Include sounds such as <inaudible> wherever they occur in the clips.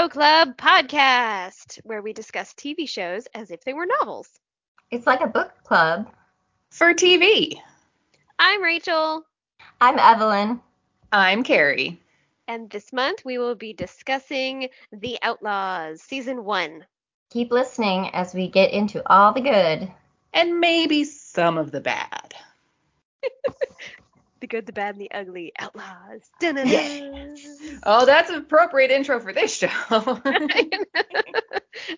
Show Club podcast, where we discuss TV shows as if they were novels. It's like a book club. For TV. I'm Rachael, I'm Evelyn. I'm Kerri. and this month we will be discussing The Outlaws, Season 1. Keep listening as we get into all the good. And maybe some of the bad. <laughs> The good, the bad, and the ugly. Outlaws. Yes. Oh, that's an appropriate intro for this show. <laughs>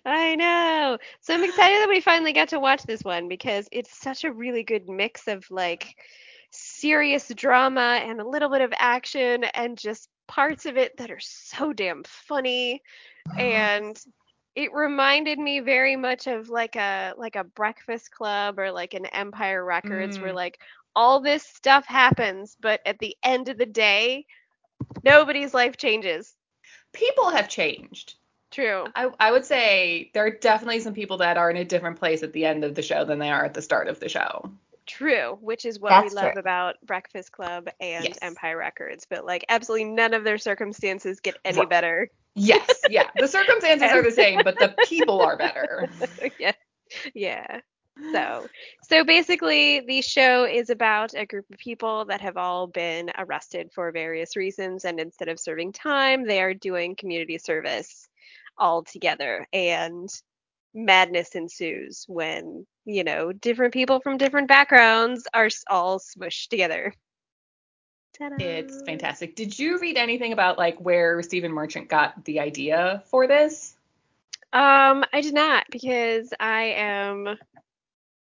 I know. So I'm excited that we finally got to watch this one because it's such a really good mix of like serious drama and a little bit of action and just parts of it that are so damn funny and it reminded me very much of like a like a breakfast club or like an empire records where Mm. like all this stuff happens but at the end of the day nobody's life changes people have changed. true I, I would say there are definitely some people that are in a different place at the end of the show than they are at the start of the show. True, which is what That's we love true. about Breakfast Club and Yes. Empire Records. But like, absolutely none of their circumstances get any Right. better. Yes, yeah. The <laughs> circumstances are the same, but the people are better. <laughs> yeah, yeah. So, so basically, the show is about a group of people that have all been arrested for various reasons, and instead of serving time, they are doing community service all together, and madness ensues when you know different people from different backgrounds are all smushed together. Ta-da. It's fantastic. Did you read anything about like where Stephen Merchant got the idea for this? Um, I did not because I am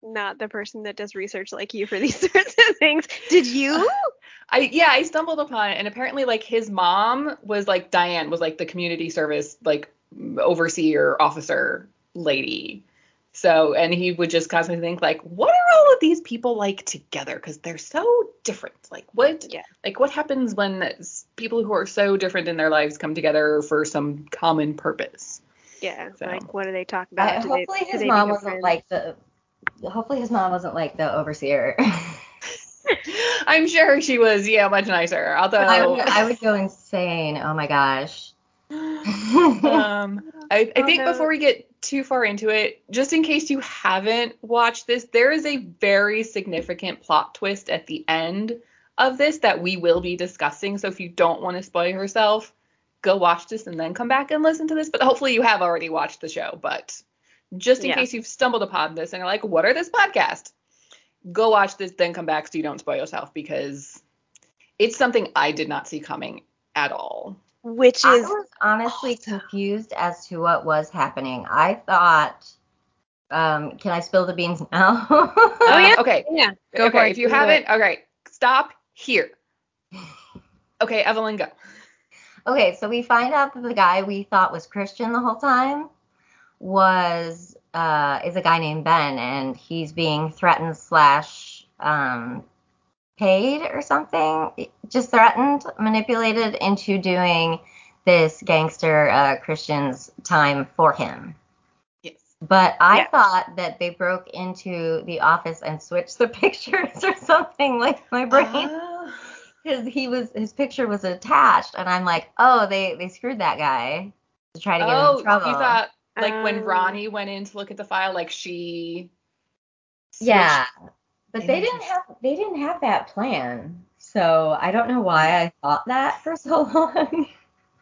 not the person that does research like you for these <laughs> sorts of things. Did you? Uh, I yeah, I stumbled upon it and apparently like his mom was like Diane was like the community service like overseer officer lady. So and he would just constantly think like what are all of these people like together cuz they're so different. Like what Yeah. like what happens when people who are so different in their lives come together for some common purpose? Yeah. So. Like, what do they talk uh, about? Do they- hopefully do his mom wasn't friends? like the. Hopefully his mom wasn't like the overseer. <laughs> I'm sure she was yeah much nicer. Although I, would, I would go insane. Oh my gosh. <gasps> um, I, I Oh, think no. before we get too far into it, just in case you haven't watched this, there is a very significant plot twist at the end of this that we will be discussing. So if you don't want to spoil yourself, go watch this and then come back and listen to this. But hopefully you have already watched the show. But just in Yeah. case you've stumbled upon this and are like, what are this podcast? Go watch this, then come back so you don't spoil yourself because it's something I did not see coming at all. Which I is was honestly <sighs> confused as to what was happening. I thought. Um, can I spill the beans now? <laughs> Oh, Uh, yeah. Okay. yeah. Go for okay. it. If you Do haven't, it. okay, stop here. Okay, Evelyn, go. <laughs> Okay, so we find out that the guy we thought was Christian the whole time was uh, is a guy named Ben, and he's being threatened slash um, paid or something, just threatened, manipulated into doing this gangster uh, Christian's time for him. Yes. But I Yeah. thought that they broke into the office and switched the <laughs> pictures or something. Like my brain Uh, <laughs> his he was his picture was attached and i'm like oh they they screwed that guy to try to get him oh, in trouble you thought like when Um, Rani went in to look at the file, like she. yeah but they didn't have they didn't have that plan so i don't know why i thought that for so <laughs> long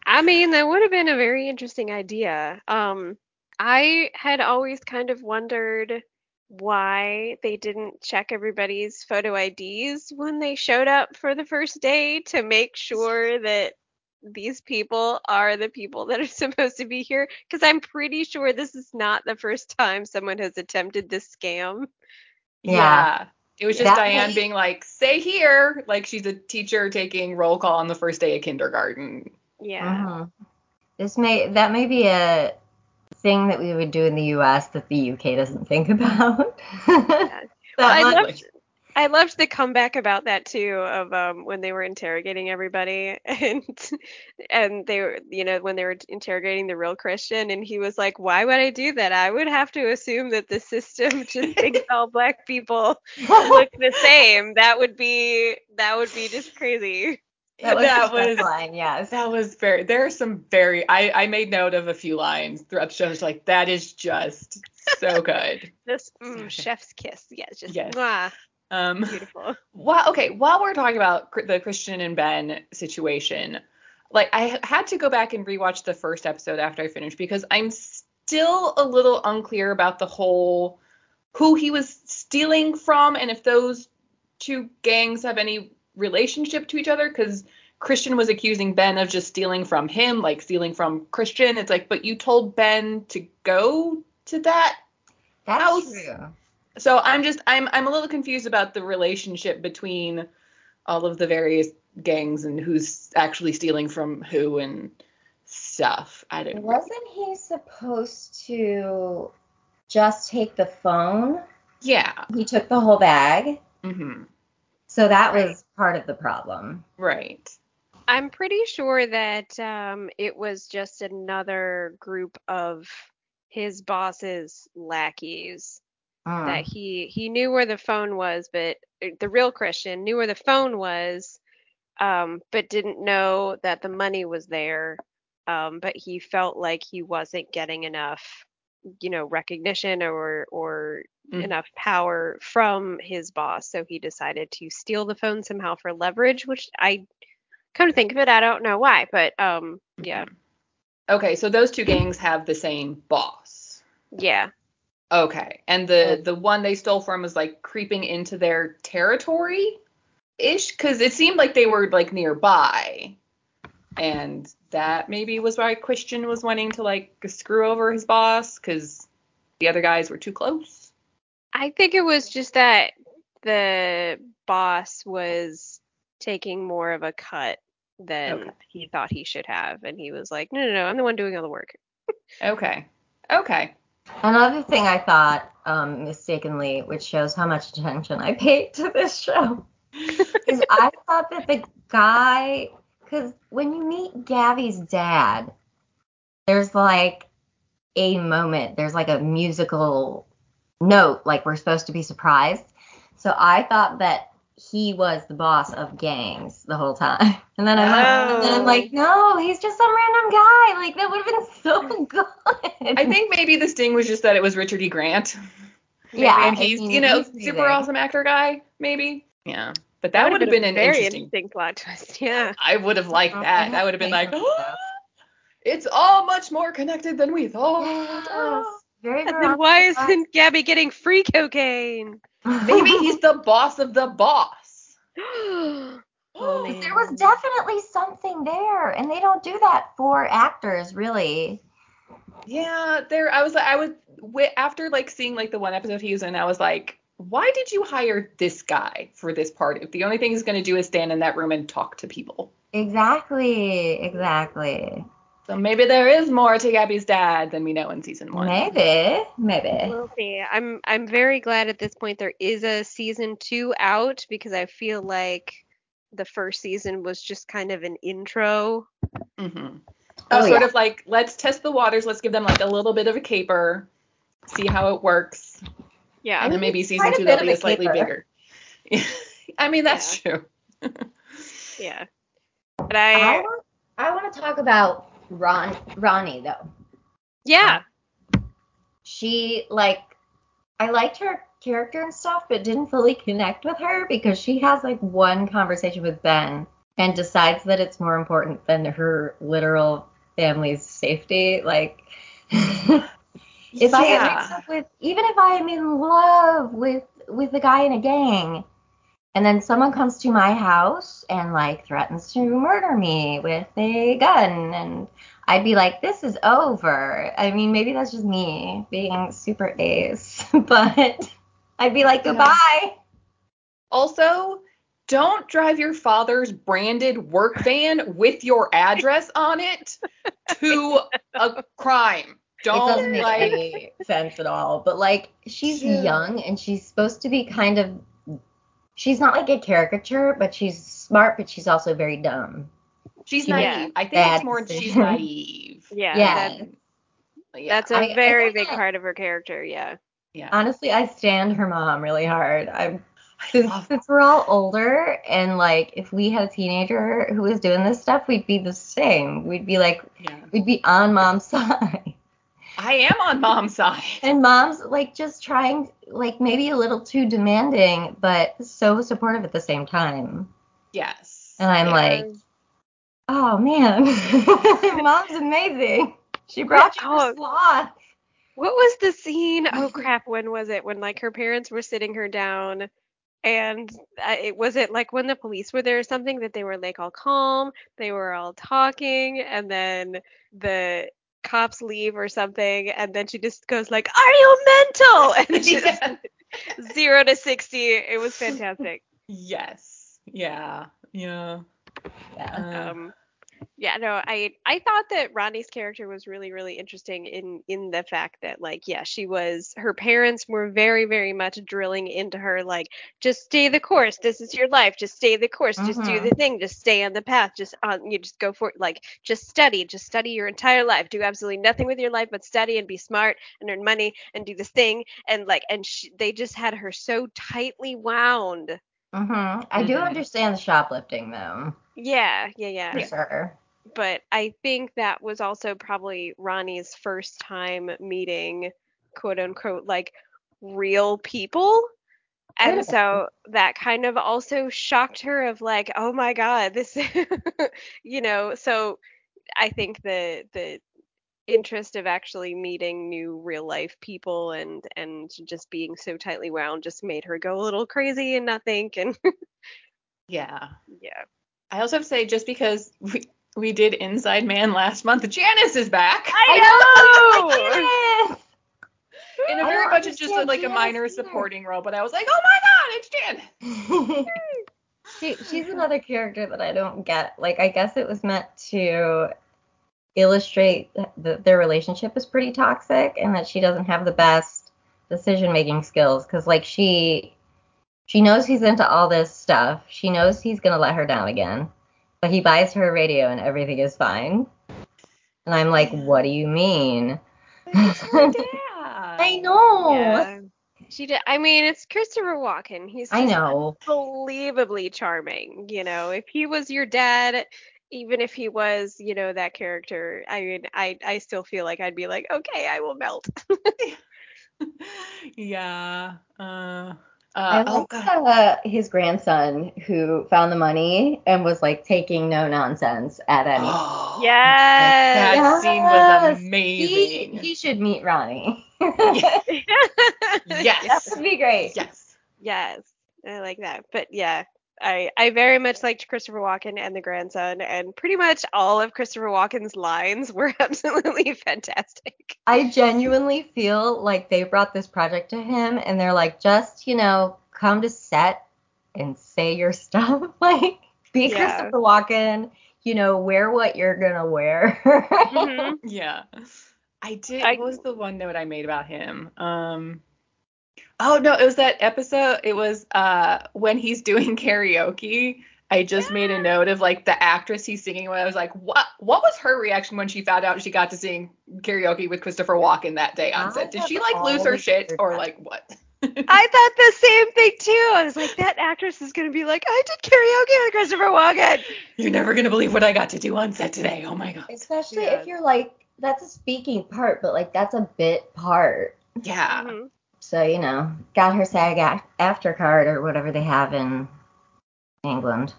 I mean, that would have been a very interesting idea. Um, I had always kind of wondered why they didn't check everybody's photo IDs when they showed up for the first day to make sure that these people are the people that are <laughs> supposed to be here. Because I'm pretty sure this is not the first time someone has attempted this scam. Yeah. Yeah. It was just That Diane may- being like, "Say here," like she's a teacher taking roll call on the first day of kindergarten. Yeah. Mhm. this may that may be a thing that we would do in the us that the uk doesn't think <laughs> about That I loved I loved the comeback about that too of um when they were interrogating everybody <laughs> and and they were you know when they were interrogating the real Christian and he was like why would I do that I would have to assume that the system <laughs> just thinks all black people <laughs> look the same that would be that would be just crazy That was That was- line, yes. That was very. There are some very. I I made note of a few lines throughout the show. It's like that is just so good. This mm, chef's kiss. Yeah, just Yes. mwah, Um. beautiful. <laughs> While okay, while we're talking about the Christian and Ben situation, like I had to go back and rewatch the first episode after I finished because I'm still a little unclear about the whole who he was stealing from and if those two gangs have any relationship to each other because Christian was accusing Ben of just stealing from him, like stealing from Christian. It's like, but you told Ben to go to that That's house- true. So I'm just I'm I'm a little confused about the relationship between all of the various gangs and who's actually stealing from who and stuff. I don't. Wasn't he supposed to just take the phone? Yeah. He took the whole bag. hmm So that was part of the problem. Right. I'm pretty sure that um, it was just another group of his boss's lackeys Mm. that he he knew where the phone was, but uh, the real Christian knew where the phone was, um, but didn't know that the money was there. Um, but he felt like he wasn't getting enough, you know, recognition or or Mhm. enough power from his boss, so he decided to steal the phone somehow for leverage, which I come to think of it, I don't know why, but um, yeah, Okay, so those two gangs have the same boss. yeah, Okay. And the the one they stole from was like creeping into their territory ish cuz it seemed like they were like nearby. And that maybe was why Christian was wanting to like screw over his boss cuz the other guys were too close. I think it was just that the boss was taking more of a cut than Okay. he thought he should have, and he was like, no, no, no, I'm the one doing all the work. Okay. Okay. Another thing I thought um, mistakenly, which shows how much attention I paid to this show, <laughs> is I thought that the guy, because when you meet Gabby's dad, there's like a moment, there's like a musical note, like we're supposed to be surprised. So I thought that he was the boss of gangs the whole time. <laughs> And then I'm like, and then I'm Oh. like, no, he's just some random guy. Like that would have been so <laughs> good. I think maybe the sting was just that it was Richard E. Grant. <laughs> Yeah, and he's, you know, he's super amazing. awesome actor guy, maybe. Yeah. But that, would have been, a an very interesting. plot twist. Yeah. I would have liked Oh, I that. have That would have been like, oh, <gasps> it's all much more connected than we Yes, thought. very And then why isn't Gabby getting free cocaine? Maybe <laughs> he's the boss of the boss. <gasps> oh, there was definitely something there, and they don't do that for actors, really. Yeah, there. I was like, I was wi- after like seeing like the one episode he was in, I was like, why did you hire this guy for this part? If the only thing he's gonna do is stand in that room and talk to people. Exactly, exactly. So maybe there is more to Gabby's dad than we know in season one. Maybe, maybe. We'll see. I'm I'm very glad at this point there is a season two out because I feel like the first season was just kind of an intro. Mm-hmm. Oh, sort yeah. of like let's test the waters. Let's give them like a little bit of a caper, see how it works, Yeah. and then maybe season two bit they'll be a a slightly caper. bigger. <laughs> I mean that's true. <laughs> Yeah. But I I want, I want to talk about Ron, Rani though. yeah. Um, she like, I liked her character and stuff, but didn't fully connect with her because she has like one conversation with Ben and decides that it's more important than her literal family's safety. Like, <laughs> if I get mixed up with, even if I am in love with with a guy in a gang, and then someone comes to my house and like threatens to murder me with a gun, and I'd be like, this is over. I mean, maybe that's just me being super ace, <laughs> but I'd be like, Yeah. goodbye. Also, don't drive your father's branded work van with your address on it to a crime. <laughs> Don't doesn't make like any sense at all. But like, she's Yeah. young and she's supposed to be kind of. She's not like a caricature, but she's smart, but she's also very dumb. she's Yeah. naive. I think Bad it's more <laughs> she's naive. Yeah. Yeah. that- Yeah. that's a I- I very think big that- part of her character. Yeah. yeah. Honestly, I stand her mom really hard. I'm <laughs> since, love since we're all older and like if we had a teenager who was doing this stuff, we'd be the same. We'd be like Yeah. we'd be on mom's <laughs> side. I am on mom's side. And mom's like just trying like maybe a little too demanding, but so supportive at the same time. Yes. And I'm like, oh man, <laughs> mom's amazing. She brought you Oh. sloth. What was the scene? Oh crap, when was it? When like her parents were sitting her down and uh, it was it like when the police were there or something that they were like all calm, they were all talking and then the cops leave or something and then she just goes like, "Are you mental?" <laughs> And she Yeah. <laughs> 0 to 60. It was fantastic. <laughs> Yes. Yeah. Yeah. Yeah. Uh, um yeah no i i thought that rani's character was really really interesting in in the fact that like yeah she was her parents were very very much drilling into her like just stay the course this is your life just stay the course just do Mhm. the thing just stay on the path just on you just go for it like just study just study your entire life do absolutely nothing with your life but study and be smart and earn money and do this thing and like and sh- they just had her so tightly wound hmm I do Mhm. understand the shoplifting though, yeah yeah yeah for sure. But I think that was also probably Rani's first time meeting quote unquote like real people. And Really? so that kind of also shocked her of like, oh my God, this <laughs> you know, so I think the the interest of actually meeting new real life people and and just being so tightly wound just made her go a little crazy and not think and <laughs> yeah. yeah. I also have to say, just because we, we did Inside Man last month, Janice is back. I know. in a I very much it's just a, understand like a minor either. supporting role, but I was like, oh my god, it's Janice. <laughs> she, she's another character that I don't get. Like, I guess it was meant to illustrate that their relationship is pretty toxic and that she doesn't have the best decision making skills. Because, like, she she knows he's into all this stuff. She knows he's gonna let her down again, but he buys her a radio and everything is fine. And I'm like, what do you mean? <laughs> I know. Yeah. She did. I mean, it's Christopher Walken. He's I know. unbelievably charming. You know, if he was your dad, even if he was, you know, that character, I mean, I I still feel like I'd be like, okay, I will melt. <laughs> <laughs> yeah. Uh, I uh, oh like god. uh, his grandson who found the money and was like taking no nonsense at any. Oh, yes. That scene was Yes. He, amazing. he should meet Rani. Yes, <laughs> <laughs> that Yes. would be great. Yes. yes. I like that. But yeah, I I very much liked Christopher Walken and the grandson, and pretty much all of Christopher Walken's lines <laughs> were absolutely fantastic. I genuinely feel like they brought this project to him and they're like, just, you know, come to set and say your <laughs> stuff. <laughs> like, be Yeah. Christopher Walken, you know, wear what you're going to wear. hmm Yeah. I did. I- what was the one note I made about him? Um. Oh no, it was that episode. It was uh when he's doing <laughs> karaoke. I just made a note of like the actress he's singing with. I was like, what? What was her reaction when she found out she got to sing karaoke with Christopher Walken that day on I set? Did she like lose her shit or like what? <laughs> I thought the same thing too. I was like, that actress is gonna be like, I did karaoke with Christopher Walken. You're never gonna believe what I got to do on set today. Oh my god. Especially Yeah. if you're like, that's a speaking part, but like, that's a bit part. Yeah. Mhm. So, you know, got her SAG a- after card or whatever they have in England.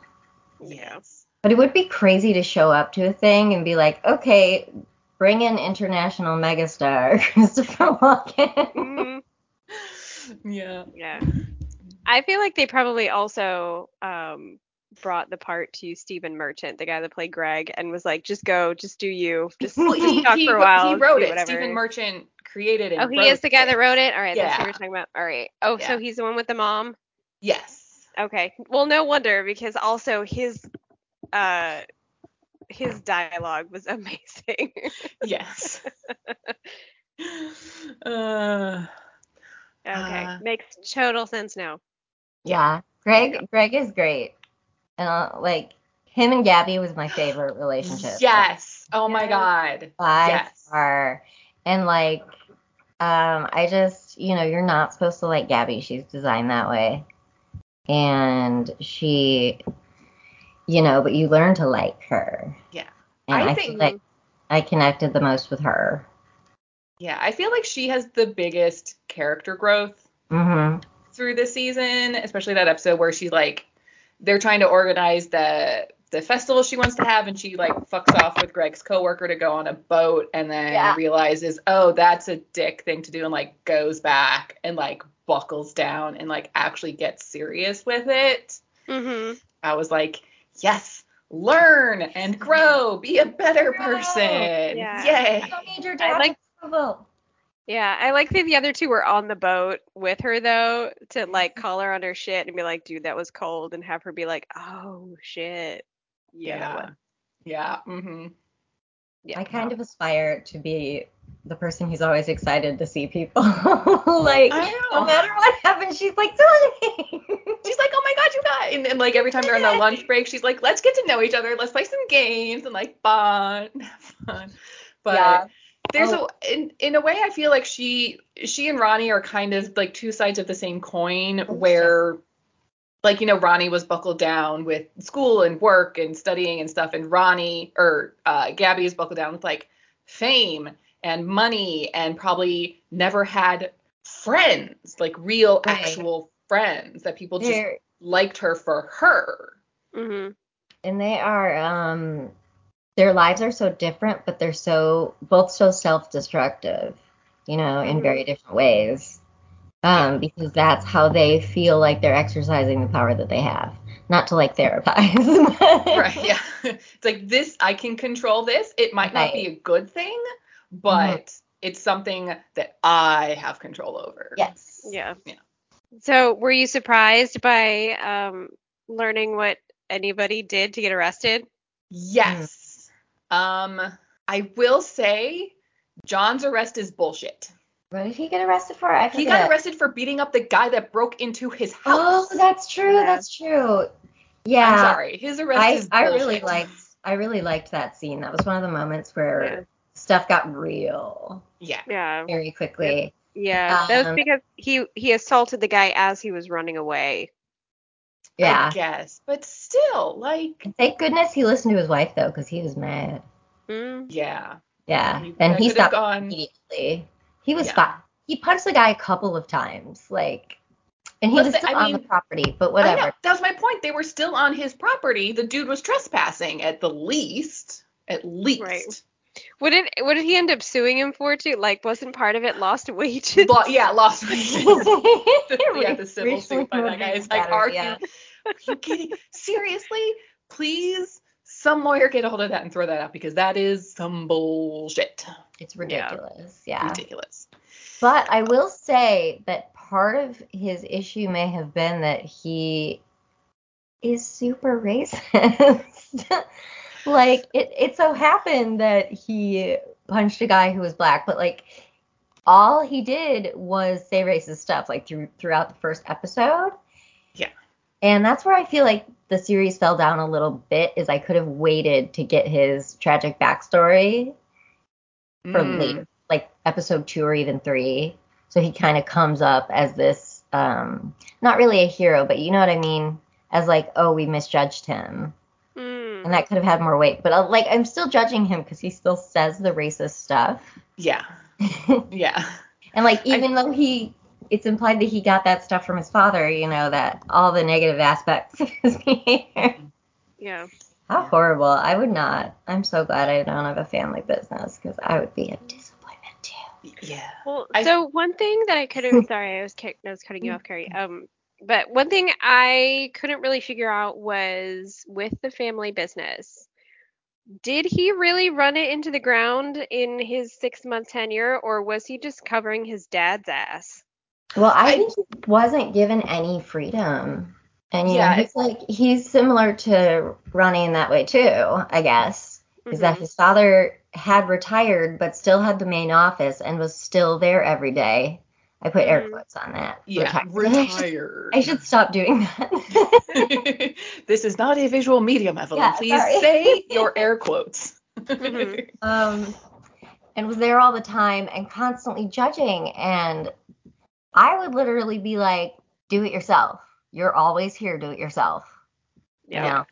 Yes. But it would be crazy to show up to a thing and be like, okay, bring in international megastar <laughs> Christopher Walken. Mhm. Yeah. Yeah. I feel like they probably also um brought the part to Stephen Merchant, the guy that played Greg, and was like, just go, just do you, just, Well, he, talk he, for a while. he wrote it. whatever. Stephen Merchant created it. Oh, he is the guy that wrote it. All right, that's what Yeah. you're talking about. All right. Oh, so he's the one with the mom. Yes. Okay. Well, no wonder because also his uh his dialogue was <laughs> amazing. Yes. <laughs> uh, okay, Uh, makes total sense now. Yeah, Greg. Greg is great, and uh, like him and Gabby was my favorite relationship. yes. Oh my god. by Yes. far. And like, um, I just, you know, you're not supposed to like Gabby. She's designed that way. and she, you know, but you learn to like her. Yeah. And I I, think- like I connected the most with her. Yeah, I feel like she has the biggest character growth hmm through this season, especially that episode where she like they're trying to organize the the festival she wants to have and she like fucks off with Greg's coworker to go on a boat and then Yeah. realizes, "Oh, that's a dick thing to do." and like goes back and like buckles down and like actually gets serious with it. hmm I was like, "Yes, learn and grow, be a better Grow. person." Yeah. Yay. I don't need your I like- approval. Yeah, I like that the other two were on the boat with her though to mm-hmm. like call her on her shit and be like, dude, that was cold, and have her be like, oh shit. Yeah, Yeah. was- Yeah. I kind of aspire to be the person who's always excited to see people. <laughs> like, no matter what happens, she's like, Tony. <laughs> She's like, oh my god, you got, and, and like every time they're on the lunch break, she's like, let's get to know each other, let's play some games and like bond, and <laughs> have fun. But Yeah. There's Oh. a, in in a way, I feel like she she and Rani are kind of like two sides of the same coin, Oh, where like you know Rani was buckled down with school and work and studying and stuff, and Rani or uh, Gabby is buckled down with like fame and money and probably never had friends, like real Right. actual friends that people just They're, liked her for her. hmm and they are, um, their lives are so different, but they're so, both so self destructive, you know, in Mhm. very different ways. Um, because that's how they feel like they're exercising the power that they have. Not to like therapize. <laughs> Right. Yeah. <laughs> it's like this, I can control this. It might not be a good thing, but it's something that I have control over. Yes. Yeah. Yeah. So, were you surprised by um, learning what anybody did to get arrested? Yes. Um, I will say John's arrest is bullshit. What did he get arrested for? I He got arrested for beating up the guy that broke into his house. Oh, that's true. Yeah. That's true. Yeah. I'm sorry. His arrest I, is I really liked I really liked that scene. That was one of the moments where Yeah. stuff got real Yeah. Yeah. very quickly. Yeah. that was Um, because he he assaulted the guy as he was running away. Yeah. I guess. But still, like, Thank goodness he listened to his wife though, because he was mad. Mm. yeah. Yeah. He- and he stopped gone- immediately. He was Yeah. fine. He punched the guy a couple of times, like, and he But was the- still I on the mean, property. But I know. whatever. That was my point. They were still on his property. The dude was trespassing at the least. At least. Right. What did what did he end up suing him for too? Like, wasn't part of it lost <laughs> wages? Lo- yeah, lost wages. <laughs> <laughs> yeah, the civil suit by that guy. It's like, battered, are yeah. you, are you kidding? Seriously? Please, some lawyer get a hold of that and throw that out because that is some bullshit. It's ridiculous. Yeah. Ridiculous. But I will say that part of his issue may have been that he is super racist. <laughs> like it, it so happened that he punched a guy who was black, but like all he did was say racist stuff like through throughout the first episode. And that's where I feel like the series fell down a little bit is I could have waited to get his tragic backstory for Mm. later, like episode two or even three. So he kind of comes up as this, um, not really a hero, but you know what I mean? As like, oh, we misjudged him. Mm. And that could have had more weight. But uh, like, I'm still judging him because he still says the racist stuff. Yeah. <laughs> Yeah. and like, even though he, it's implied that he got that stuff from his father, you know, that all the negative aspects of his <laughs> behavior. Yeah. How Yeah. horrible. I would not. I'm so glad I don't have a family business because I would be a disappointment too. Yeah. Well, I- so one thing that I couldn't sorry, I was kick, I was cutting you off, Kerri. Um, but one thing I couldn't really figure out was with the family business. Did he really run it into the ground in his six month tenure, or was he just covering his dad's ass? Well, I, I- think he wasn't given any freedom. And you Yeah, know, he's like he's similar to Rani in that way too, I guess. Is that Mhm. his father had retired but still had the main office and was still there every day. I put air Mhm. quotes on that. Yeah. Retired. <laughs> I should- I should stop doing that. <laughs> this is not a visual medium, Evelyn. Yeah, Please sorry. say <laughs> your air quotes. Mhm. um, and was there all the time and constantly judging. And I would literally be like, do it yourself. you're always here, do it yourself. Yeah. You know?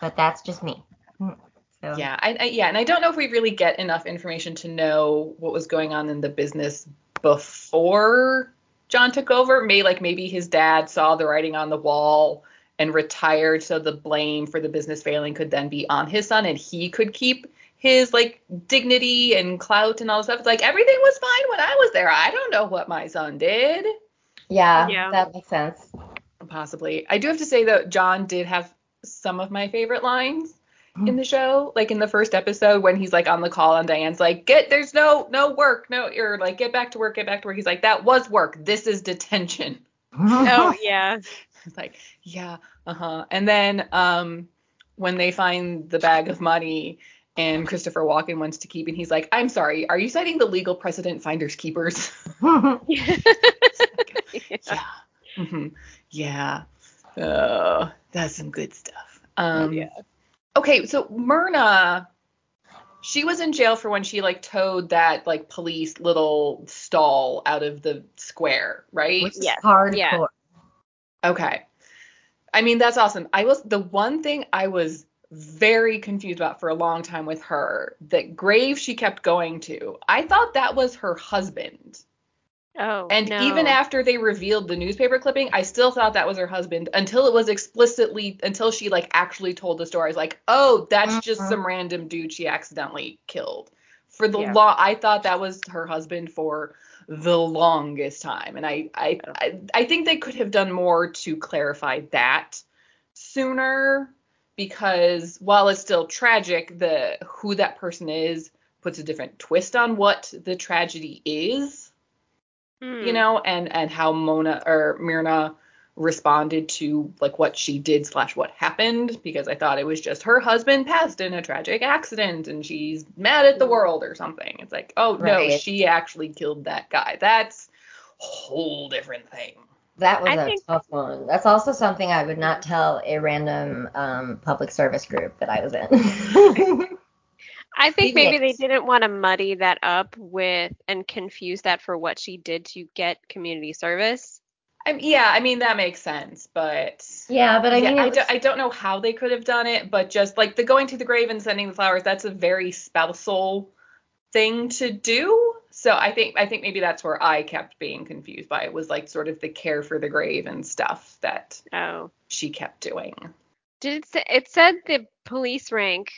But that's just me. Mm-hmm. So, Yeah, I, I yeah, and I don't know if we really get enough information to know what was going on in the business before John took over. Maybe like maybe his dad saw the writing on the wall and retired, so the blame for the business failing could then be on his son, and he could keep his like dignity and clout and all this stuff. It's like everything was fine when I was there. I don't know what my son did. yeah, Yeah. that makes sense. Possibly. I do have to say though, John did have some of my favorite lines in the show. Like in the first episode when he's like on the call and Diane's like, get there's no no work, no or like get back to work, get back to work. He's like, that was work. This is detention. <laughs> Oh yeah. It's like, yeah, uh-huh. And then um when they find the bag of money and Christopher Walken wants to keep and he's like, I'm sorry, are you citing the legal precedent finders keepers? <laughs> <laughs> yeah. hmm Yeah. Oh, that's some good stuff. Um, Yeah. Okay, so Myrna, she was in jail for when she like towed that like police little stall out of the square, right? Which Yes. hardcore. Yeah. Okay. I mean, that's awesome. I was the one thing I was very confused about for a long time with her, that grave she kept going to. I thought that was her husband. Oh. And no. even after they revealed the newspaper clipping, I still thought that was her husband until it was explicitly until she like actually told the story. I was like, oh, that's just Mhm. some random dude she accidentally killed. For the Yeah. law, I thought that was her husband for the longest time, and I, I, I, I think they could have done more to clarify that sooner, because while it's still tragic, the who that person is puts a different twist on what the tragedy is Hmm. you know, and and how Mona or Myrna responded to like what she did slash what happened because I thought it was just her husband passed in a tragic accident and she's mad at the world or something. It's like, oh no, she actually killed that guy. That's a whole different thing. That was I a think- tough one. That's also something I would not tell a random um, public service group that I was in. <laughs> I think maybe they didn't want to muddy that up with and confuse that for what she did to get community service. I yeah, I mean that makes sense, but yeah, but I yeah, mean, I, do, I don't know how they could have done it, but just like the going to the grave and sending the flowers, that's a very spousal thing to do. So I think I think maybe that's where I kept being confused by it was like sort of the care for the grave and stuff that Oh. she kept doing. Did it say it said the police rank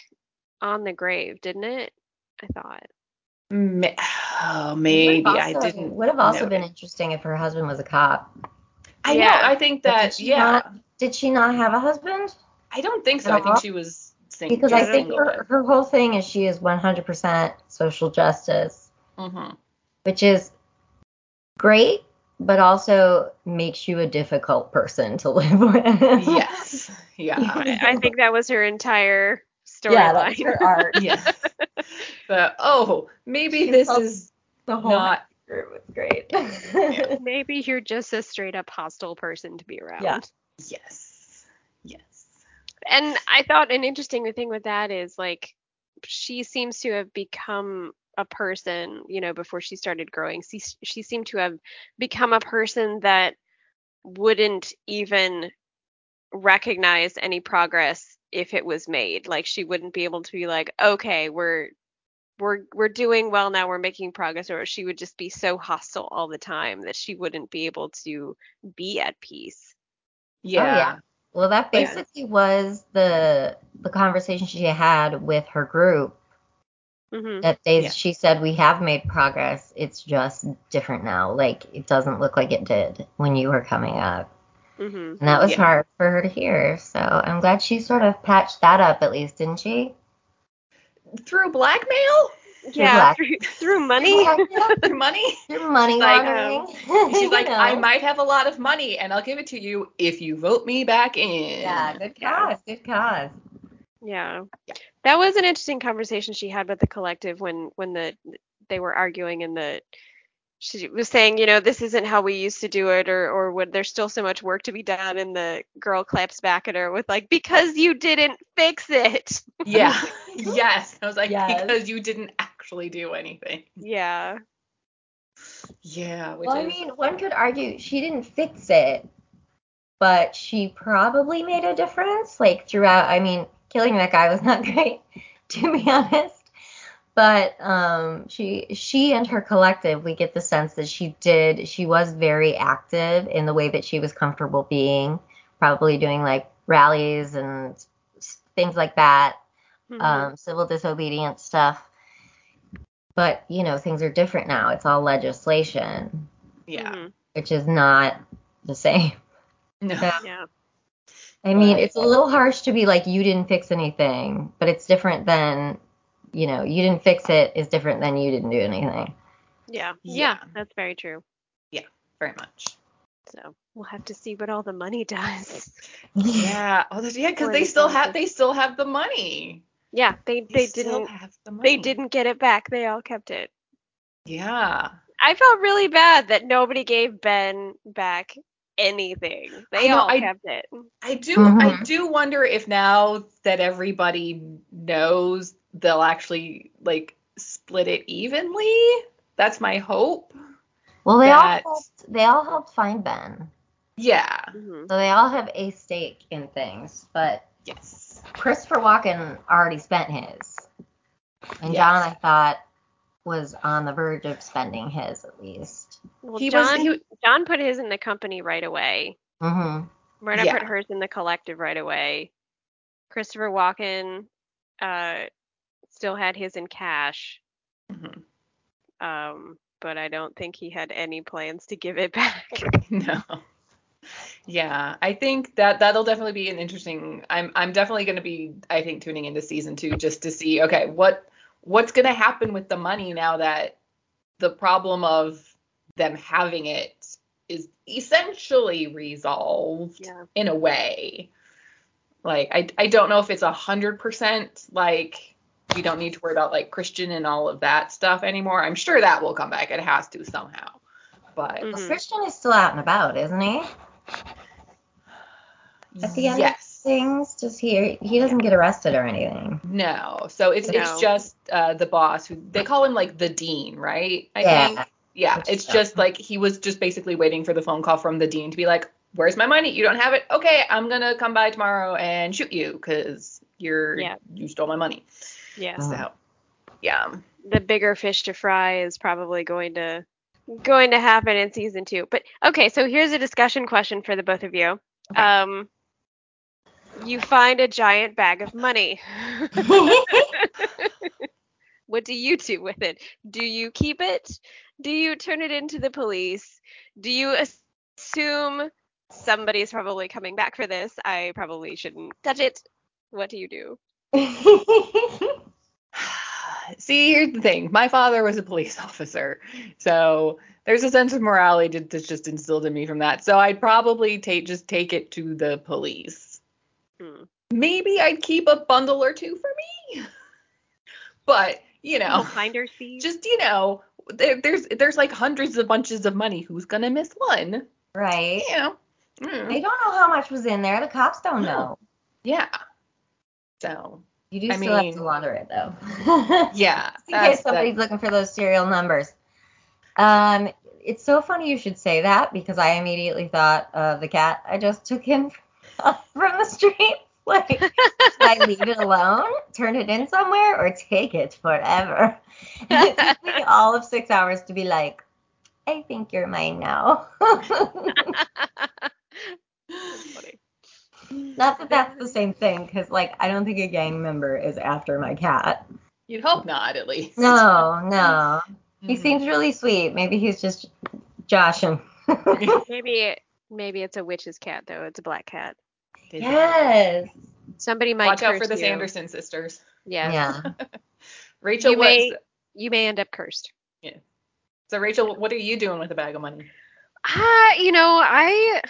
on the grave, didn't it? I thought. Ma- oh, it maybe would have I also- didn't. Would have also note been it. interesting if her husband was a cop. I Yeah. know. I think But did that yeah. not- Did she not have a husband? I don't think so. I think all? she was single. Because I I think her, her whole thing is she is 100% social justice, hmm which is great, but also makes you a difficult person to live <laughs> with. Yes. Yeah. I, I think that was her entire storyline. Yeah, that's storyline. her art. <laughs> yes. But oh, maybe She this is The whole not group was great. <laughs> Maybe you're just a straight up hostile person to be around. Yeah. yes. Yes. And I thought an interesting thing with that is like she seems to have become a person, you know, before she started growing. She, she seemed to have become a person that wouldn't even recognize any progress if it was made. Like she wouldn't be able to be like, okay, we're we're we're doing well now, we're making progress, or she would just be so hostile all the time that she wouldn't be able to be at peace. Yeah. Oh, yeah. Well, that Yeah. basically was the the conversation she had with her group. hmm That they, Yeah. she said, we have made progress. It's just different now. Like it doesn't look like it did when you were coming up. hmm And that was Yeah. hard for her to hear. So I'm glad she sort of patched that up at least, didn't she? Through blackmail? Yeah, through, <laughs> through money. Through money? Your money She's like, laundering. Um, she's like, know. <laughs> I might have a lot of money and I'll give it to you if you vote me back in. Yeah, good Yeah. cause, good cause. Yeah. Yeah. That was an interesting conversation she had with the collective when when the they were arguing and the she was saying, you know, this isn't how we used to do it or or would there's still so much work to be done and the girl claps back at her with like because you didn't fix it. Yeah. <laughs> yes. I was like, Yes. because you didn't actually do anything. <laughs> Yeah. Yeah. Which Well, I mean, one could argue she didn't fix it. but she probably made a difference. Like throughout, I mean, killing that guy was <laughs> not great, to be <laughs> honest. But um, she she and her collective, we get the sense that she did. She was very active in the way that she was comfortable being, probably doing like rallies and things like that, Mhm. um, civil disobedience stuff. But you know, things are different now. It's all legislation, Yeah. Mhm. which is not the same. No. Yeah. Yeah. I mean, Right. it's a little harsh to be like, you didn't fix anything, but it's different than, you know, you didn't fix it is different than you didn't do anything. Yeah. Yeah. Yeah. That's very true. Yeah. Very much. So we'll have to see what all the money <laughs> does. Yeah. Oh, that's- yeah, because they still have they still have the money. Yeah. They They, they didn't the they didn't get it back. They all kept it. Yeah. I felt really bad that nobody gave Ben back anything. They know, all I- kept it. I do I Mhm. do wonder if now that everybody knows they'll actually like split it evenly. That's my hope. Well, they That- all helped, they all helped find Ben, Yeah. Mhm. so they all have a stake in things. But Yes. Christopher Walken already spent his, and Yes. John, I thought, was on the verge of spending his at least. Well, He was- John, he- John put his in the company right away. Mm-hmm. Myrna Yeah. put hers in the collective right away. Christopher Walken uh, still had his in cash, Mhm. um, but I don't think he had any plans to give it <laughs> back. No. Yeah, I think that that'll definitely be an interesting. I'm I'm definitely going to be I think tuning into season 2 just to see okay, what what's going to happen with the money now that the problem of them having it is essentially resolved Yeah. in a way. Like I I don't know if it's a hundred percent like we don't need to worry about like Christian and all of that stuff anymore. I'm sure that will come back. It has to somehow. But Mhm. Well, Christian is still out and about, isn't he? At the end of things, does he? He doesn't get arrested or anything. No. So it's No. it's just uh, the boss who they call him like the dean, right? I Yeah. think. Yeah. Which It's just like he was just basically waiting for the phone call from the dean to be like, "Where's my money? You don't have it. Okay, I'm gonna come by tomorrow and shoot you because you're Yeah. you stole my money." Yeah. So yeah. the bigger fish to fry is probably going to going to happen in season two. But okay, so here's a discussion question for the both of you. Okay. Um, you find a giant bag of money. <laughs> <laughs> what do you do with it? Do you keep it? Do you turn it into the police? Do you assume somebody's probably coming back for this? I probably shouldn't touch it. What do you do? <laughs> See, here's the thing. My father was a police <laughs> officer, so there's a sense of morality that's just instilled in me from that. So I'd probably take just take it to the police. Hmm. Maybe I'd keep a bundle or two for me, but you know, Little finder's fee? just you know, there, there's there's like hundreds of bunches of money. Who's gonna miss one? right. You know. Mm, They don't know how much was in there. The cops don't know. yeah. So You do I still have to launder it though. <laughs> yeah. in case somebody's looking for those serial numbers. Um, it's so funny you should say that because I immediately thought of the cat I just took in <laughs> from the street. <laughs> Like, should I leave it alone, turn it in somewhere, or take it forever? And it took me all of six hours to be like, I think you're mine now. That's funny. Not that that's the same thing, because like I don't think a gang member is after my cat. You'd hope not, at least. No, no. <laughs> He Mhm. seems really sweet. Maybe he's just joshing. <laughs> Maybe maybe it's a witch's cat though. It's a black cat. yes. Somebody might Watch out for the you. Sanderson sisters. Yeah. Yeah. <laughs> Rachael, You what? may you may end up cursed. Yeah. So Rachael, what are you doing with a bag of money? Ah, you know, I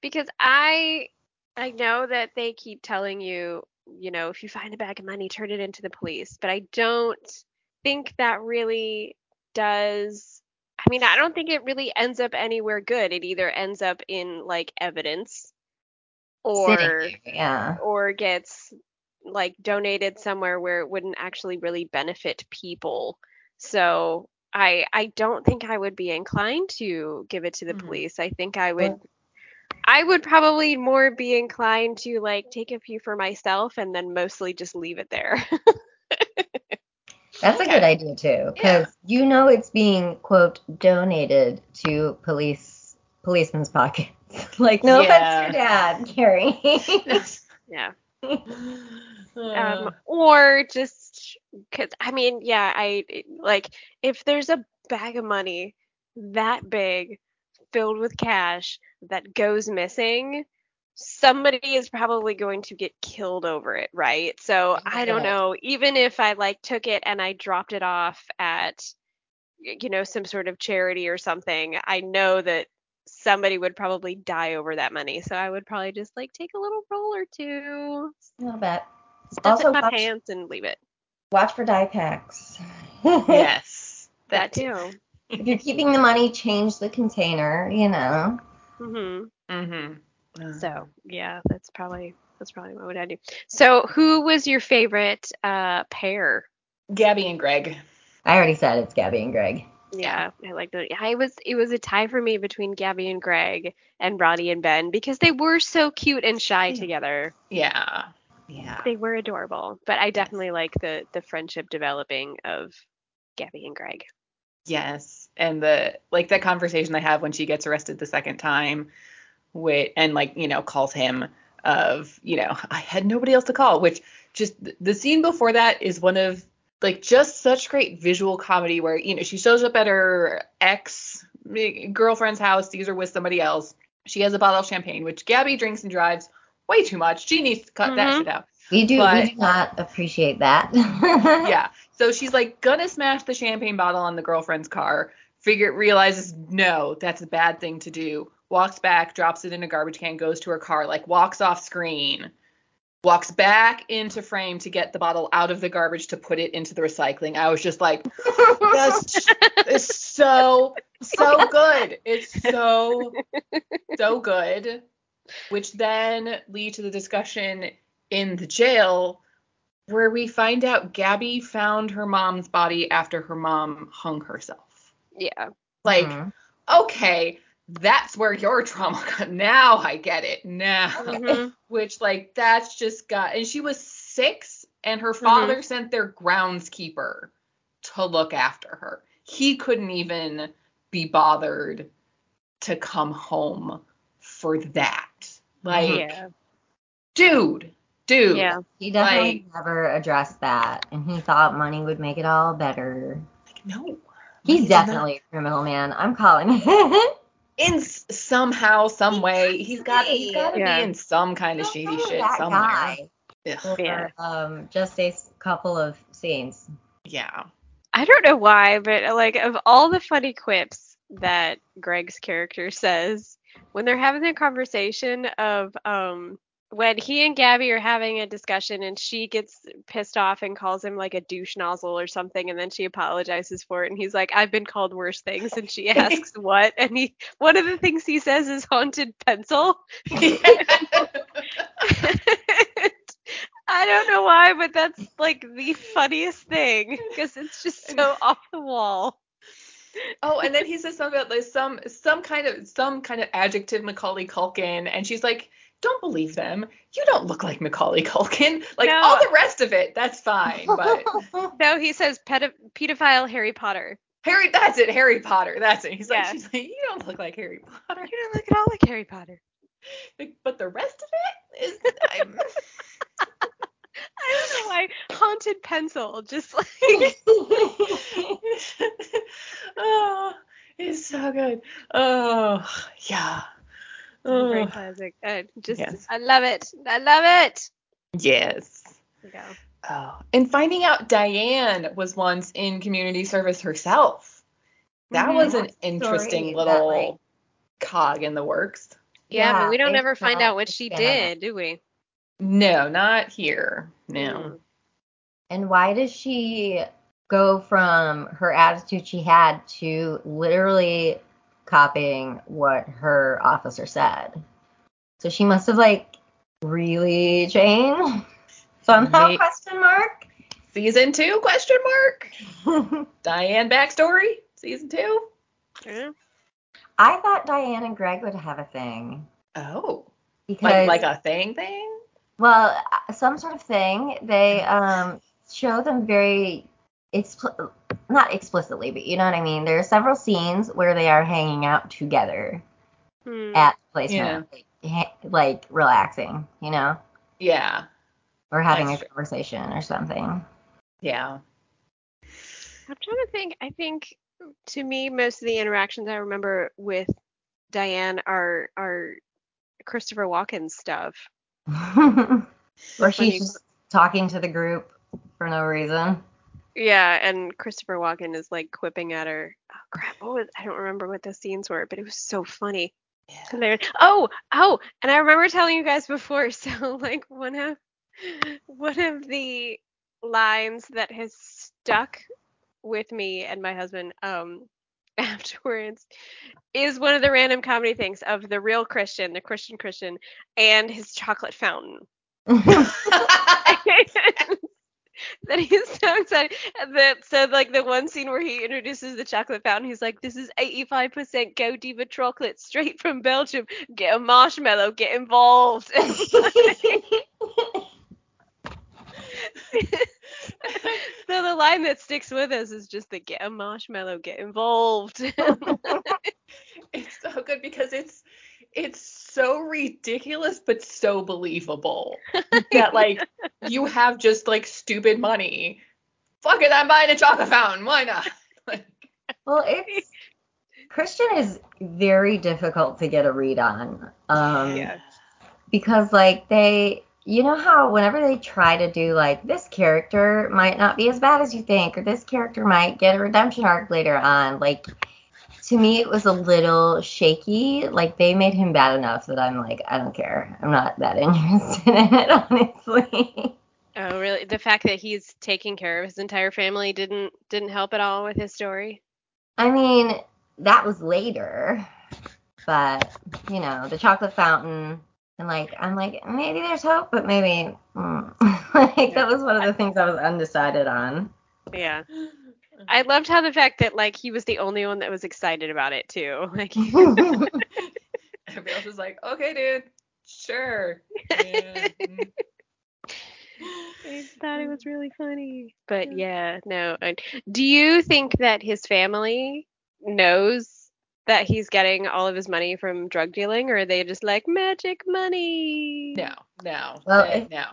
because I I know that they keep telling you, you know, if you find a bag of money, turn it into the police. But I don't think that really does I mean, I don't think it really ends up anywhere good. It either ends up in like evidence or Sitting yeah. or gets like donated somewhere where it wouldn't actually really benefit people. So I I don't think I would be inclined to give it to the Mhm. police. I think I would I would probably more be inclined to like take a few for myself and then mostly just leave it there. That's a good idea too, because you know it's being quote donated to police policemen's pockets. <laughs> like no Yeah. offense to your dad, Kerri. <laughs> yeah. Uh, Um, or just because I mean, yeah, I like if there's a bag of money that big filled with cash that goes missing, somebody is probably going to get killed over it, right? So oh, I don't know, even if I like took it and I dropped it off at you know some sort of charity or something, I know that somebody would probably dye over that money. So I would probably just like take a little roll or two, I'll bet. stuff Also it in my watch- pants and leave it. Watch for die packs. <laughs> yes. That <laughs> too. Too. if you're keeping the money, change the container. You know. hmm Mm-hmm. So yeah, that's probably that's probably what I do. So who was your favorite uh pair? Gabby and Greg. I already said it's Gabby and Greg. Yeah, I like that. I was it was a tie for me between Gabby and Greg and Roddy and Ben because they were so cute and shy Yeah. together. Yeah. Yeah. They were adorable. But I definitely like the the friendship developing of Gabby and Greg. Yes. And the like that conversation I have when she gets arrested the second time with and like, you know, calls him of, you know, I had nobody else to call, which just the scene before that is one of like just such great visual comedy where, you know, she shows up at her ex girlfriend's house, sees her with somebody else. She has a bottle of champagne, which Gabby drinks and drives way too much. She needs to cut that Mhm. shit out. We do, But- we do not appreciate that. <laughs> yeah. So she's like gonna smash the champagne bottle on the girlfriend's car. Figure realizes no, that's a bad thing to do. Walks back, drops it in a garbage can, goes to her car, like walks off screen. Walks back into frame to get the bottle out of the garbage to put it into the recycling. I was just like, that's <laughs> it's so so <laughs> good. It's so so good. Which then lead to the discussion in the jail where we find out Gabby found her mom's body after her mom hung herself. Yeah. Like, Mhm. okay, that's where your trauma <laughs> got. Now I get it. Now. Mhm. <laughs> Which, like, that's just got. And she was six, and her father sent their groundskeeper to look after her. He couldn't even be bothered to come home for that. Like, yeah. dude, dude. Yeah. He definitely never addressed that, and he thought money would make it all better. Like, no. He's Money's definitely a criminal, man. I'm calling it. <laughs> in s- somehow, some way. He's got he's got to Yeah. be in some kind of shady shit that somewhere. guy Ugh, for Yeah. um, just a couple of scenes. yeah. I don't know why, but uh, like of all the funny quips that Greg's character says when they're having their conversation of um when he and Gabby are having a discussion and she gets pissed off and calls him like a douche nozzle or something and then she apologizes for it and he's like I've been called worse things and she <laughs> asks what and he one of the things he says is haunted pencil <laughs> I don't know why, but that's like the funniest thing because it's just so off the wall. oh, and then he says something about like some some kind of some kind of adjective Macaulay Culkin, and she's like, "Don't believe them. You don't look like Macaulay Culkin. Like No. all the rest of it, that's fine, but." <laughs> No, he says pedophile Harry Potter. Harry, that's it. Harry Potter. That's it. He's like, she's like, you don't look like Harry Potter. You don't look at all like Harry Potter. Like, but the rest of it is. <laughs> I'm, I don't know why haunted pencil just like <laughs> oh, it's so good. Oh, yeah. A great Oh, classic. I just Yes. I love it. I love it. yes. There go. Oh, and finding out Diane was once in community service herself. That Mhm. was an Story interesting that, little like- cog in the works. Yeah, but we don't ever find out what she expanded. did, do we? No, not here. No. Mm. And why does she go from her attitude she had to literally copying what her officer said? So she must have like really changed <laughs> somehow? May- Question mark. Season two? Question mark. <laughs> Diane backstory. Season two. Yeah. I thought Diane and Greg would have a thing. Oh. because Like like a thing thing? well, uh, some sort of thing. They um show them very expl- not explicitly, but you know what I mean. There are several scenes where they are hanging out together Hmm. at placement, like, ha- like relaxing, you know, Yeah. or having That's a true. conversation or something. Yeah. I'm trying to think. I think to me, most of the interactions I remember with Diane are are Christopher Walken stuff. <laughs> Where she's just talking to the group for no reason. Yeah, and Christopher Walken is like quipping at her. Oh crap! What was, I don't remember what the scenes were, but it was so funny. Yeah. Oh, oh, and I remember telling you guys before. <laughs> So like one of one of the lines that has stuck with me and my husband um <laughs> afterwards is one of the random comedy things of the real Christian, the Christian Christian, and his chocolate fountain. <laughs> <laughs> that he's so excited. That so like the one scene where he introduces the chocolate fountain he's like this is 85% godiva chocolate straight from belgium. Get a marshmallow get involved. <laughs> <laughs> So the line that sticks with us is just the get a marshmallow get involved. It's so good because it's it's so ridiculous but so believable <laughs> that like you have just like stupid money. Fuck it, I'm buying a chocolate fountain. Why not? <laughs> Like, well, it's Christian is very difficult to get a read on. Um, Yeah. because like they you know how whenever they try to do like this character might not be as bad as you think or this character might get a redemption arc later on like to me it was a little shaky. Like they made him bad enough that i'm like i don't care. I'm not that <laughs> interested in it honestly. Oh really? The fact that he's taking care of his entire family didn't didn't help at all with his story? I mean that was later but you know the chocolate fountain and like i'm like maybe there's hope but maybe mm. <laughs> like that was one of the things i was undecided on. Yeah I loved how the fact that like he was the only one that was excited about it too. <laughs> Like <laughs> Everybody else is like, okay, dude, sure. <laughs> Yeah. I thought it was really funny. But yeah, no. Do you think that his family knows that he's getting all of his money from drug dealing, or are they just like magic money? No, no, Well, they- if- no.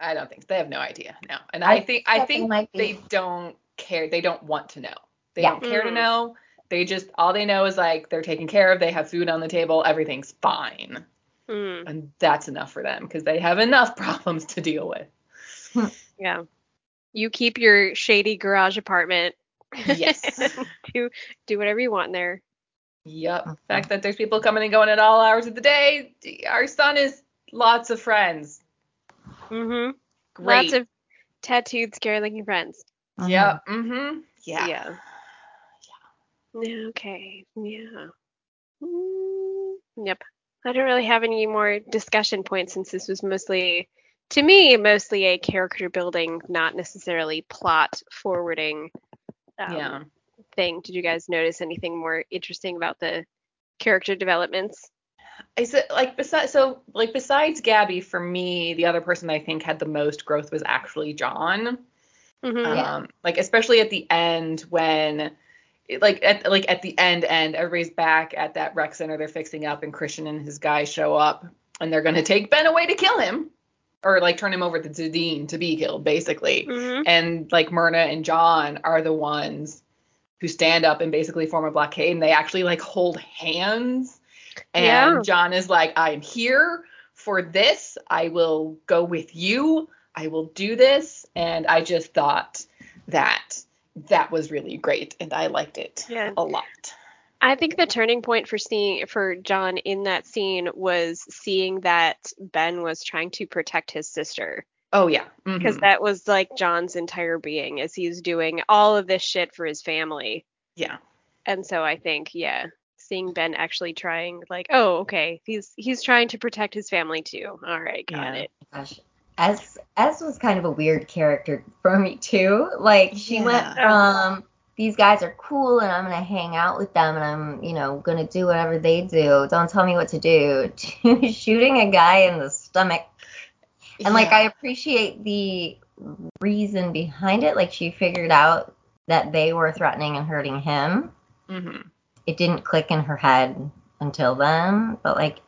I don't think they have no idea. No, and I, I think think I think might they don't care. They don't want to know. They Yeah. don't care to Mm. know. They just all they know is like they're taken care of. They have food on the table. Everything's fine, Hmm, and that's enough for them because they have enough <laughs> problems to deal with. <laughs> yeah. You keep your shady garage apartment. Yes. <laughs> do do whatever you want in there. Yep. Okay. The fact that there's people coming and going at all hours of the day. Our son is lots of friends. Mm-hmm. Great. Lots of tattooed, scary looking friends. Yep. Mm-hmm. Yeah. Yeah. Yeah, Okay. Yeah. Mm, yep. I don't really have any more discussion points since this was mostly, to me, mostly a character building, not necessarily plot forwarding um, Yeah. thing. Did you guys notice anything more interesting about the character developments? I said like besides so like besides Gabby, for me, the other person I think had the most growth was actually John. Mm-hmm. Yeah. Um, like especially at the end when like at like at the end end everybody's back at that rec center they're fixing up and Christian and his guys show up and they're gonna take Ben away to kill him or like turn him over to The Dean to be killed basically hmm and like Myrna and John are the ones who stand up and basically form a blockade and they actually like hold hands and Yeah. John is like I am here for this I will go with you I will do this and I just thought that that was really great and I liked it Yeah. a lot. I think the turning point for seeing for John in that scene was seeing that Ben was trying to protect his sister. Oh yeah. because Mhm. that was like John's entire being as he's doing all of this shit for his family. yeah. And so I think, yeah, seeing Ben actually trying like, oh, okay, he's he's trying to protect his family too. All right, got Yeah. it. Gosh, S S was kind of a weird character for me too. Like she went Yeah. from these guys are cool and I'm gonna hang out with them and I'm, you know, gonna do whatever they do. Don't tell me what to do. To <laughs> shooting a guy in the stomach. And like I appreciate the reason behind it. Like she figured out that they were threatening and hurting him. hmm It didn't click in her head until then, but like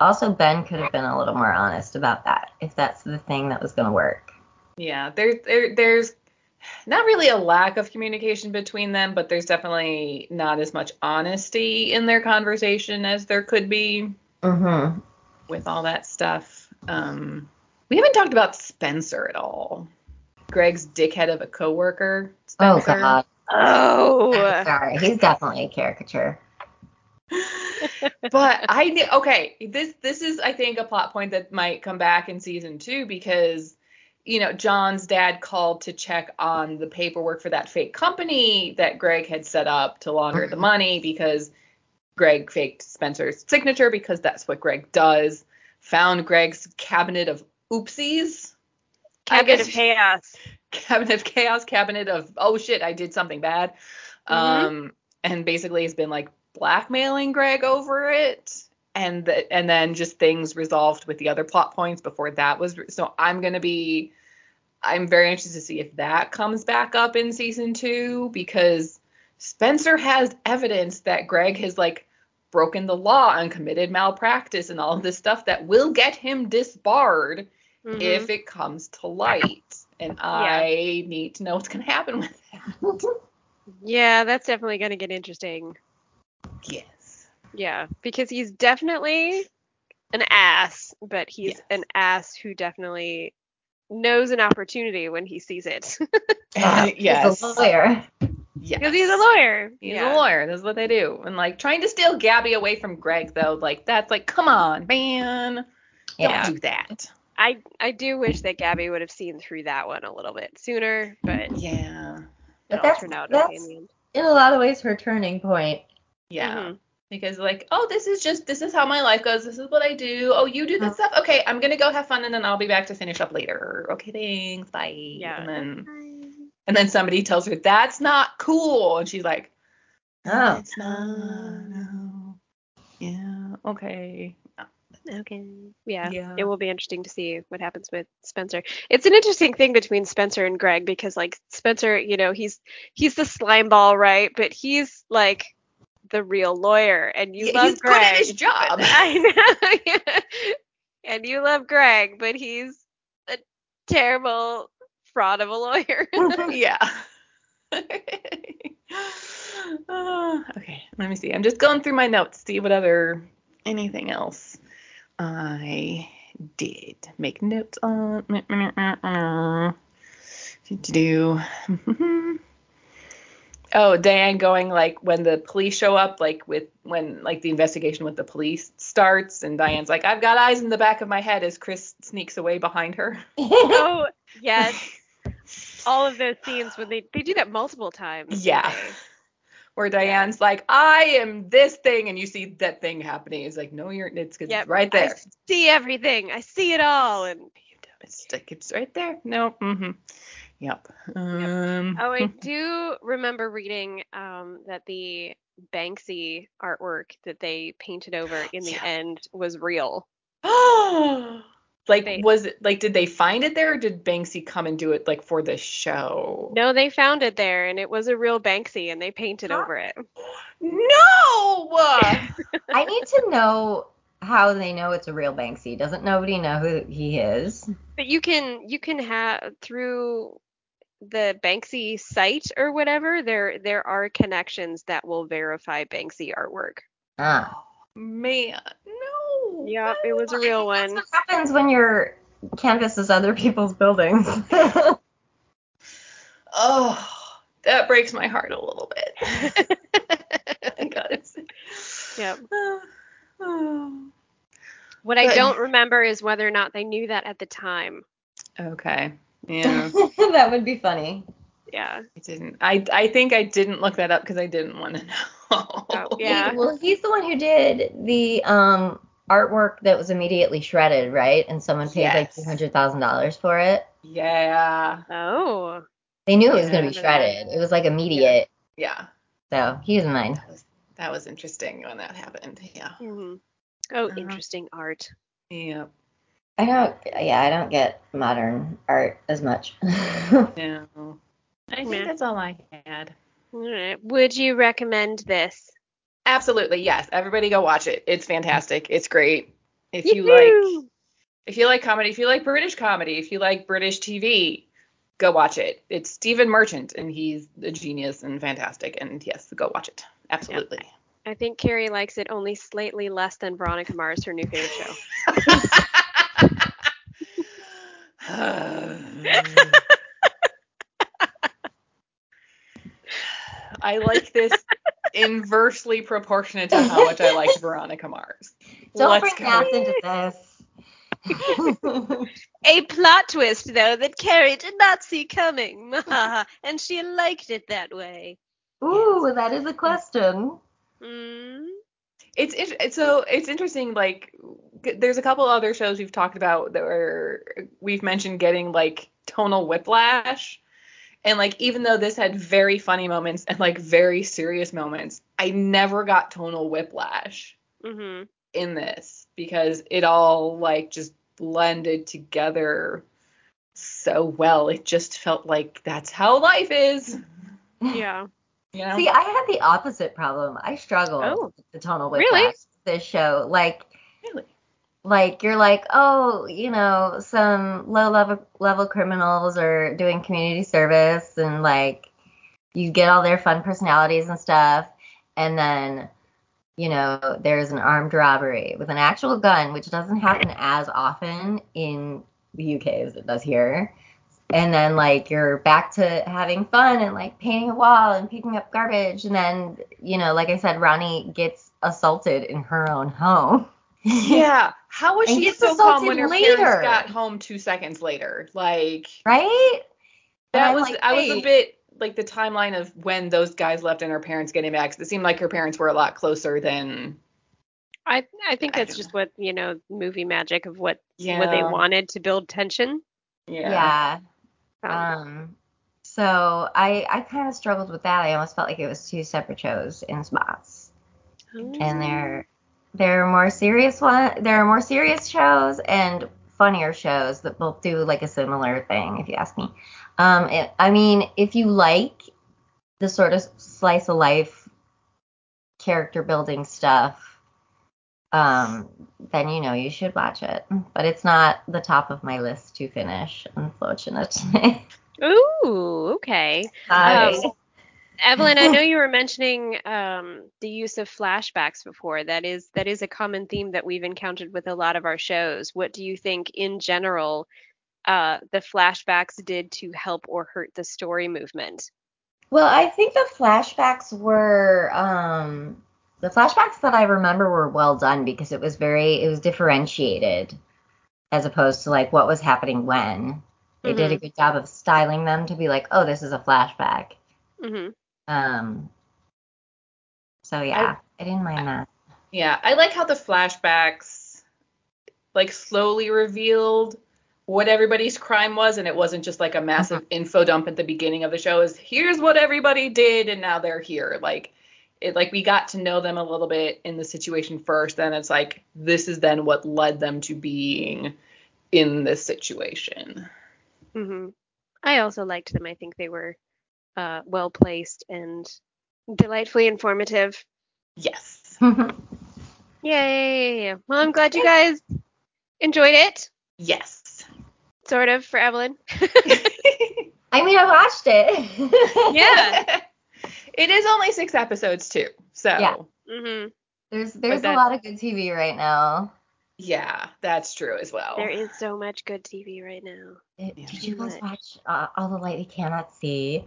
also Ben could have been a little more honest about that if that's the thing that was gonna work. Yeah, there, there, there's not really a lack of communication between them, but there's definitely not as much honesty in their conversation as there could be Mm-hmm. with all that stuff. Um, we haven't talked about Spencer at all. Greg's dickhead of a coworker. Oh god. Oh. <laughs> Sorry, he's definitely a caricature. <laughs> <laughs> but I kn- okay, this this is I think a plot point that might come back in season two because you know John's dad called to check on the paperwork for that fake company that Greg had set up to launder the money because Greg faked Spencer's signature because that's what Greg does. Found Greg's cabinet of oopsies. I Cabinet guess- of chaos. cabinet of chaos, cabinet of oh shit, I did something bad. Mhm. Um, and basically has been like blackmailing Greg over it, and the, and then just things resolved with the other plot points before that was. So I'm gonna be, I'm very anxious to see if that comes back up in season two because Spencer has evidence that Greg has like broken the law and committed malpractice and all of this stuff that will get him disbarred Mhm. if it comes to light. And I need to know what's going to happen with that. <laughs> yeah, that's definitely going to get interesting. Yes. Yeah, because he's definitely an ass, but he's Yes. an ass who definitely knows an opportunity when he sees it. <laughs> Uh, yes. <laughs> He's a lawyer. Yes. Because he's a lawyer. He's yeah. a lawyer. That's what they do. And like trying to steal Gabby away from Greg though, like that's like, come on, man. Yeah. Don't do that. I I do wish that Gabby would have seen through that one a little bit sooner, but Yeah. But that's- that's- in. In a lot of ways, her turning point. Yeah. Mhm. Because like, oh, this is just this is how my life goes. This is what I do. Oh, you do this stuff. Okay, I'm gonna go have fun and then I'll be back to finish up later. Okay, thanks. Bye. Yeah. And then and then somebody tells her that's not cool, and she's like, Oh. It's not. No. Yeah. Okay. Okay. Yeah. Yeah. It will be interesting to see what happens with Spencer. It's an interesting thing between Spencer and Greg because like Spencer, you know, he's he's the slime ball, right? But he's like the real lawyer and you Yeah, love he's Greg. good at his job. <laughs> I know. yeah. <laughs> And you love Greg, but he's a terrible fraud of a lawyer. <laughs> yeah. Uh, okay, let me see. I'm just going through my notes, see what other anything else I did make notes on. Mm, mm, mm, do Oh, Diane going like when the police show up, like with when like the investigation with the police starts, and Diane's like, I've got eyes in the back of my head as Chris sneaks away behind her. <laughs> oh, yes. <laughs> All of those scenes when they they do that multiple times. Yeah. where Diane's like, I am this thing, and you see that thing happening. It's like, no, you're, it's, it's Yep, right there. I see everything. I see it all. And It's like, it's right there. No, mm-hmm. Yep. Um, oh, I <laughs> do remember reading um, that the Banksy artwork that they painted over in the Yeah. end was real. <gasps> like, They- was it, like, did they find it there, or did Banksy come and do it, like, for the show? No, they found it there, and it was a real Banksy, and they painted Huh? over it. No! <laughs> I need to know how they know it's a real Banksy. Doesn't nobody know who he is? But you can you can have through the Banksy site or whatever. There there are connections that will verify Banksy artwork. Ah. Man, no. Yep, it was a real That's one. what happens when your canvas is other people's buildings. <laughs> Oh, that breaks my heart a little bit. <laughs> Because, Yep. <sighs> oh. What I But- don't remember is whether or not they knew that at the time. Okay. Yeah. <laughs> that would be funny. Yeah. I didn't. I I think I didn't look that up because I didn't want to <laughs> know. Oh, yeah. He- well, he's the one who did the um artwork that was immediately shredded, right? And someone paid like two hundred thousand dollars for it. Yeah. Oh. They knew it was gonna be I remember that. shredded. It was like immediate. Yeah. So he was mine. That was that was interesting when that happened. Yeah. hmm Oh, Uh-huh. interesting art. Yeah. I don't. Yeah, I don't get modern art as much. <laughs> No. I think Yeah. that's all I had. All right. Would you recommend this? Absolutely, yes. Everybody go watch it. It's fantastic. It's great. If you like Yoo-hoo! if you like comedy, if you like British comedy, if you like British TV, go watch it. It's Stephen Merchant and he's a genius and fantastic and yes, go watch it. Absolutely. I think Kerri likes it only slightly less than Veronica Mars, her new favorite show. <laughs> <sighs> I like this inversely proportionate to how much I like Veronica Mars. don't Let's bring go. math into this. <laughs> A plot twist, though, that Kerri did not see coming. <laughs> and she liked it that way. Ooh, that is a question. Mm. It's, it, so it's interesting. Like, g- there's a couple other shows we've talked about that were we've mentioned getting like tonal whiplash, and like even though this had very funny moments and like very serious moments, I never got tonal whiplash hmm in this because it all like just blended together so well. It just felt like that's how life is. Yeah. <laughs> You know? See, I had the opposite problem. I struggled Oh. with the tonal whiplash. with This show, like, really? Like you're like, oh, you know, some low level level criminals are doing community service, and like, you get all their fun personalities and stuff, and then, you know, there's an armed robbery with an actual gun, which doesn't happen as often in the UK as it does here. And then like you're back to having fun and like painting a wall and picking up garbage, and then you know, like I said, Rani gets assaulted in her own home. <laughs> <laughs> Yeah. How was she so calm when her later. parents got home two seconds later? Like right? That I'm was like, I was a bit like the timeline of when those guys left and her parents getting back. it seemed like her parents were a lot closer than I I think that's don't just what you know movie magic of what yeah. what they wanted to build tension. Yeah. Yeah. Um, Um. So I I kind of struggled with that. I almost felt like it was two separate shows in spots, and there there are more serious one. There are more serious shows and funnier shows that both do like a similar thing. If you ask me. Um. It, I mean, if you like the sort of slice of life character building stuff, um, then you know you should watch it. But it's not the top of my list to finish, unfortunately. <laughs> Ooh, okay. Um, Evelyn, I <laughs> know you were mentioning um, the use of flashbacks before. That is that is a common theme that we've encountered with a lot of our shows. What do you think in general uh, the flashbacks did to help or hurt the story movement? well, I think the flashbacks were um, the flashbacks that I remember were well done because it was very it was differentiated as opposed to like what was happening when. They did a good job of styling them to be like, oh, this is a flashback. hmm Um. So yeah, I, didn't mind that. Yeah, I like how the flashbacks like slowly revealed what everybody's crime was and it wasn't just like a massive Uh-huh. info dump at the beginning of the show is here's what everybody did and now they're here. Like it like we got to know them a little bit in the situation first then it's like this is then what led them to being in this situation. mm-hmm. I also liked them. I think they were uh, well placed and delightfully informative. Yes. <laughs> Yay! Well, I'm glad you guys enjoyed it, Yes. sort of, for Evelyn. <laughs> I mean, I watched it. <laughs> Yeah. it is only 6 episodes too. So Yeah. hmm There's there's a lot of good TV right now. yeah, that's true as well. There is so much good TV right now. Did, Yeah. did you guys Much. watch uh, All the Light We Cannot See?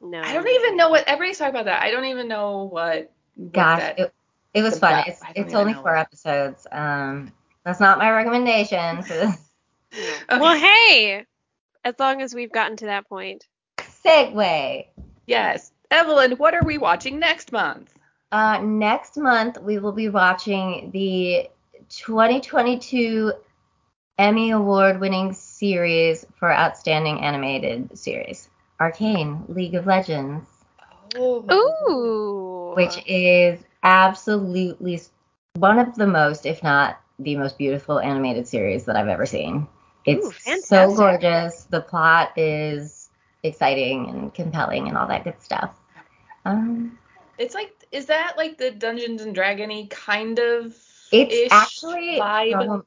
No. I don't even know what everybody's talking about that. I don't even know what. what Gosh, that- it, it was fun. best- It's, it's only four what- episodes. Um, that's not my recommendation <laughs> <laughs> for this Okay. Well, hey, as long as we've gotten to that point. segue. yes, Evelyn, what are we watching next month? Uh, next month we will be watching the 2022 Emmy Award-winning series for Outstanding Animated Series, Arcane: League of Legends. Ooh. which is absolutely one of the most, if not the most beautiful animated series that I've ever seen. It's Ooh, so gorgeous. The plot is exciting and compelling and all that good stuff. Um, It's like, is that like the Dungeons and Dragony kind of? it's actually vibe? from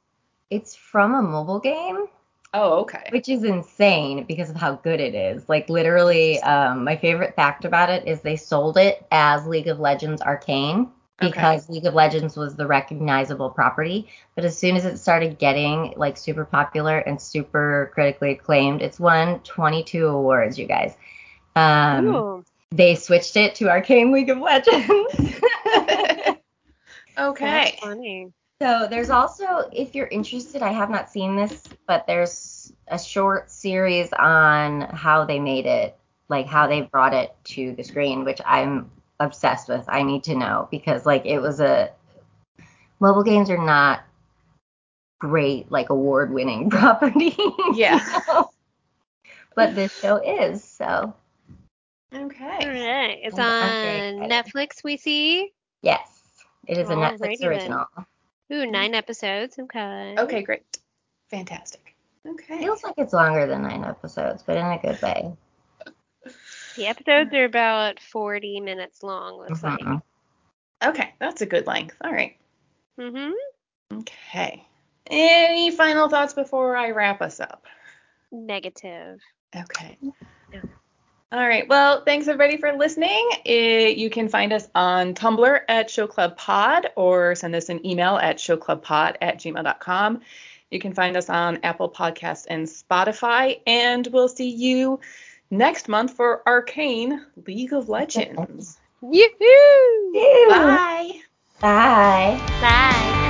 it's from a mobile game. Oh, okay. which is insane because of how good it is. Like literally, um, my favorite fact about it is they sold it as League of Legends Arcane because League of Legends was the recognizable property. But as soon as it started getting like super popular and super critically acclaimed, it's won 22 awards, you guys. Um, Ooh. they switched it to Arcane League of Legends. <laughs> Okay. That's funny. So there's also, if you're interested, I have not seen this, but there's a short series on how they made it, like how they brought it to the screen, which I'm obsessed with. I need to know because like it was a mobile games are not great like award winning <laughs> property. you Yeah. know? But this show is, so Okay. right. It's I'm- I'm on. Netflix, we see. yes. It is a Alrighty Netflix then. original. Ooh, nine episodes. Okay. Okay, great. Fantastic. Okay. It feels like it's longer than nine episodes, but in a good way. <laughs> The episodes are about 40 minutes long, looks like. Mhm. Okay, that's a good length. All right. Mm-hmm. Okay. Any final thoughts before I wrap us up? Negative. Okay. All right. Well, thanks everybody for listening. Eh, you can find us on Tumblr at Show Club Pod or send us an email at showclubpod at gmail.com. You can find us on Apple Podcasts and Spotify. And we'll see you next month for Arcane League of Legends. <laughs> Yoo-hoo! Bye. Bye. Bye.